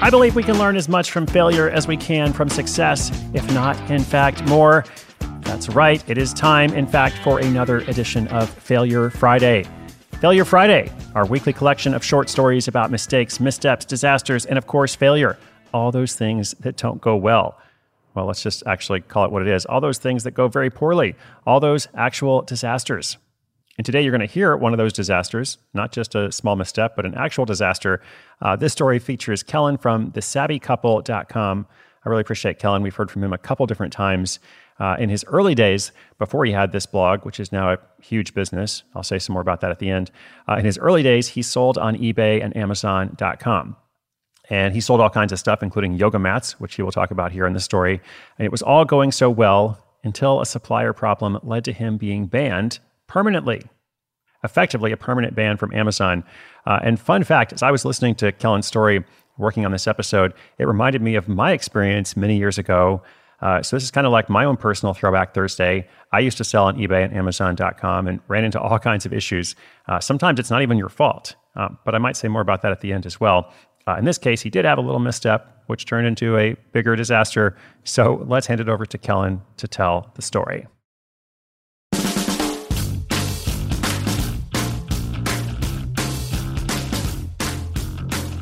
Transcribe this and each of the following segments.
I believe we can learn as much from failure as we can from success, if not, in fact, more. That's right, it is time, in fact, for another edition of Failure Friday. Failure Friday, our weekly collection of short stories about mistakes, missteps, disasters, and of course, failure. All those things that don't go well. Well, let's just actually call it what it is. All those things that go very poorly. All those actual disasters. And today you're going to hear one of those disasters, not just a small misstep, but an actual disaster. Uh, this story features Kellen from thesavvycouple.com. I really appreciate Kellen. We've heard from him a couple different times. Uh, in his early days, before he had this blog, which is now a huge business, I'll say some more about that at the end. Uh, in his early days, he sold on eBay and Amazon.com. And he sold all kinds of stuff, including yoga mats, which he will talk about here in the story. And it was all going so well until a supplier problem led to him being banned permanently, effectively a permanent ban from Amazon. Uh, and fun fact, as I was listening to Kellen's story, working on this episode, it reminded me of my experience many years ago. Uh, so this is kind of like my own personal throwback Thursday. I used to sell on eBay and Amazon.com and ran into all kinds of issues. Uh, sometimes it's not even your fault, uh, but I might say more about that at the end as well. Uh, in this case, he did have a little misstep, which turned into a bigger disaster. So let's hand it over to Kellen to tell the story.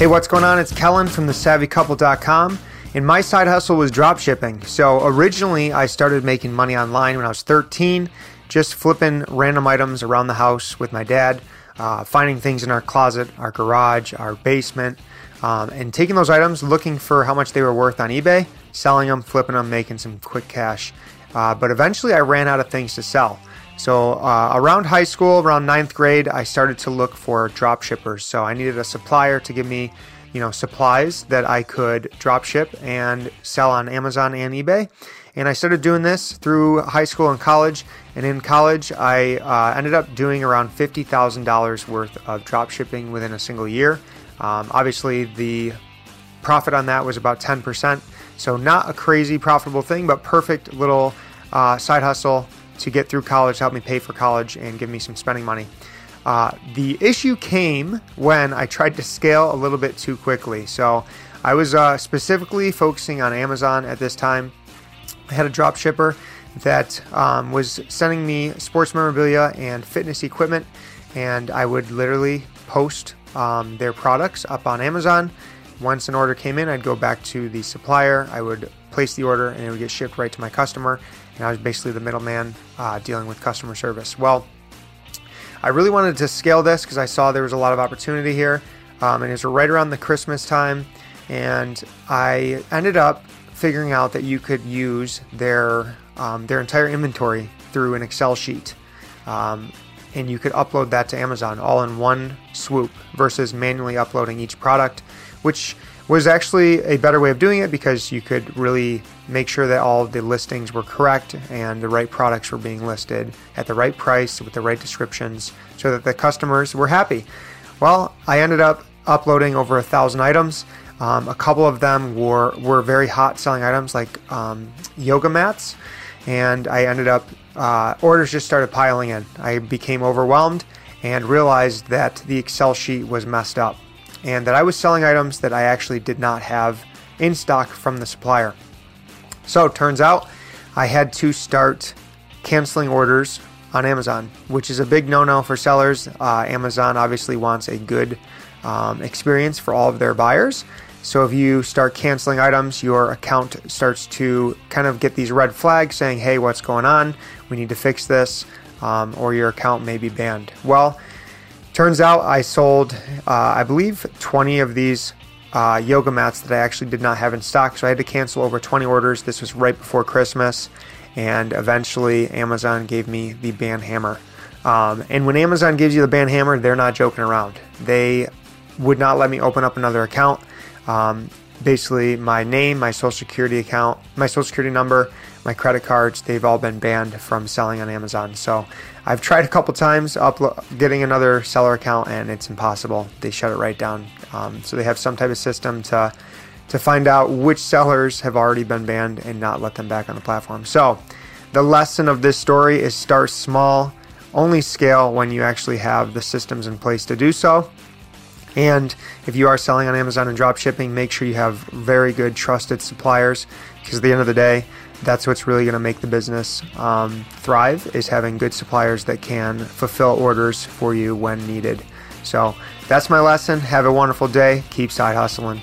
Hey, what's going on? It's Kellen from thesavvycouple.com. And my side hustle was drop shipping. So originally, I started making money online when I was 13, just flipping random items around the house with my dad, uh, finding things in our closet, our garage, our basement, um, and taking those items, looking for how much they were worth on eBay, selling them, flipping them, making some quick cash. Uh, but eventually, I ran out of things to sell. So uh, around high school, around ninth grade, I started to look for drop shippers. So I needed a supplier to give me, you know, supplies that I could drop ship and sell on Amazon and eBay. And I started doing this through high school and college. And in college, I uh, ended up doing around $50,000 worth of drop shipping within a single year. Um, obviously, the profit on that was about 10%. So, not a crazy profitable thing, but perfect little uh, side hustle to get through college, help me pay for college, and give me some spending money. Uh, the issue came when I tried to scale a little bit too quickly. So I was uh, specifically focusing on Amazon at this time. I had a drop shipper that um, was sending me sports memorabilia and fitness equipment, and I would literally post um, their products up on Amazon. Once an order came in, I'd go back to the supplier, I would place the order, and it would get shipped right to my customer and I was basically the middleman uh, dealing with customer service. Well, I really wanted to scale this because I saw there was a lot of opportunity here, um, and it was right around the Christmas time, and I ended up figuring out that you could use their um, their entire inventory through an Excel sheet. Um, and you could upload that to Amazon all in one swoop versus manually uploading each product, which was actually a better way of doing it because you could really make sure that all the listings were correct and the right products were being listed at the right price with the right descriptions so that the customers were happy. Well, I ended up uploading over a thousand items. Um, a couple of them were, were very hot selling items like um, yoga mats. and I ended up, uh, orders just started piling in. I became overwhelmed and realized that the Excel sheet was messed up and that I was selling items that I actually did not have in stock from the supplier. So, turns out I had to start canceling orders on Amazon, which is a big no no for sellers. Uh, Amazon obviously wants a good um, experience for all of their buyers. So if you start canceling items, your account starts to kind of get these red flags saying, hey, what's going on? We need to fix this, um, or your account may be banned. Well, turns out I sold, uh, I believe, 20 of these uh, yoga mats that I actually did not have in stock. So I had to cancel over 20 orders. This was right before Christmas. And eventually, Amazon gave me the ban hammer. Um, and when Amazon gives you the ban hammer, they're not joking around. They would not let me open up another account. Um, basically, my name, my social security account, my social security number, my credit cards, they've all been banned from selling on Amazon. So I've tried a couple times uplo- getting another seller account, and it's impossible. They shut it right down. Um, so they have some type of system to to find out which sellers have already been banned and not let them back on the platform. So the lesson of this story is start small, only scale when you actually have the systems in place to do so. And if you are selling on Amazon and drop shipping, make sure you have very good, trusted suppliers because at the end of the day, that's what's really going to make the business um, thrive is having good suppliers that can fulfill orders for you when needed. So that's my lesson. Have a wonderful day. Keep side hustling.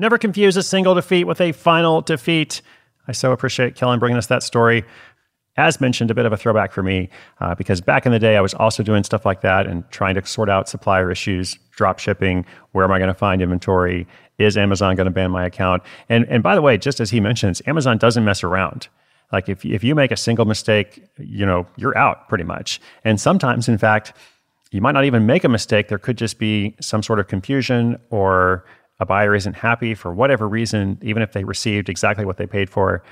Never confuse a single defeat with a final defeat. I so appreciate Kellen bringing us that story. As mentioned, a bit of a throwback for me uh, because back in the day, I was also doing stuff like that and trying to sort out supplier issues, drop shipping. Where am I going to find inventory? Is Amazon going to ban my account? And and by the way, just as he mentions, Amazon doesn't mess around. Like if if you make a single mistake, you know you're out pretty much. And sometimes, in fact, you might not even make a mistake. There could just be some sort of confusion or a buyer isn't happy for whatever reason, even if they received exactly what they paid for,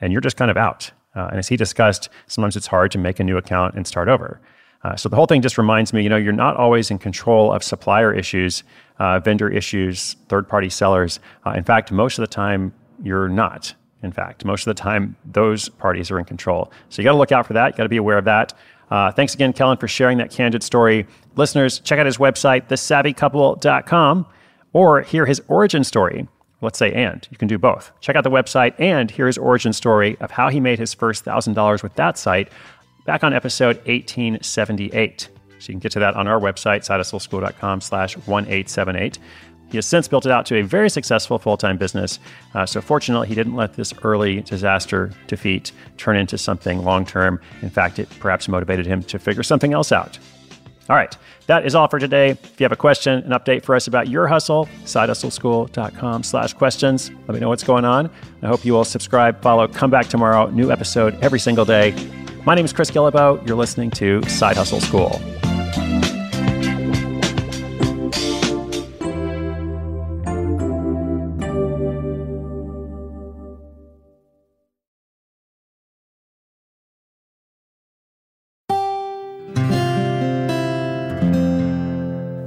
and you're just kind of out. Uh, and as he discussed, sometimes it's hard to make a new account and start over. Uh, so the whole thing just reminds me, you know, you're not always in control of supplier issues, uh, vendor issues, third-party sellers. Uh, in fact, most of the time, you're not. In fact, most of the time, those parties are in control. So you got to look out for that. You got to be aware of that. Uh, thanks again, Kellen, for sharing that candid story. Listeners, check out his website, thesavvycouple.com or hear his origin story. Let's say and. You can do both. Check out the website and hear his origin story of how he made his first $1,000 with that site back on episode 1878. So you can get to that on our website, sidehustleschool.com slash 1878. He has since built it out to a very successful full time business. Uh, so, fortunately, he didn't let this early disaster defeat turn into something long term. In fact, it perhaps motivated him to figure something else out. All right, that is all for today. If you have a question, an update for us about your hustle, sidehustleschool.com slash questions. Let me know what's going on. I hope you will subscribe, follow, come back tomorrow. New episode every single day. My name is Chris Guillebeau. You're listening to Side Hustle School.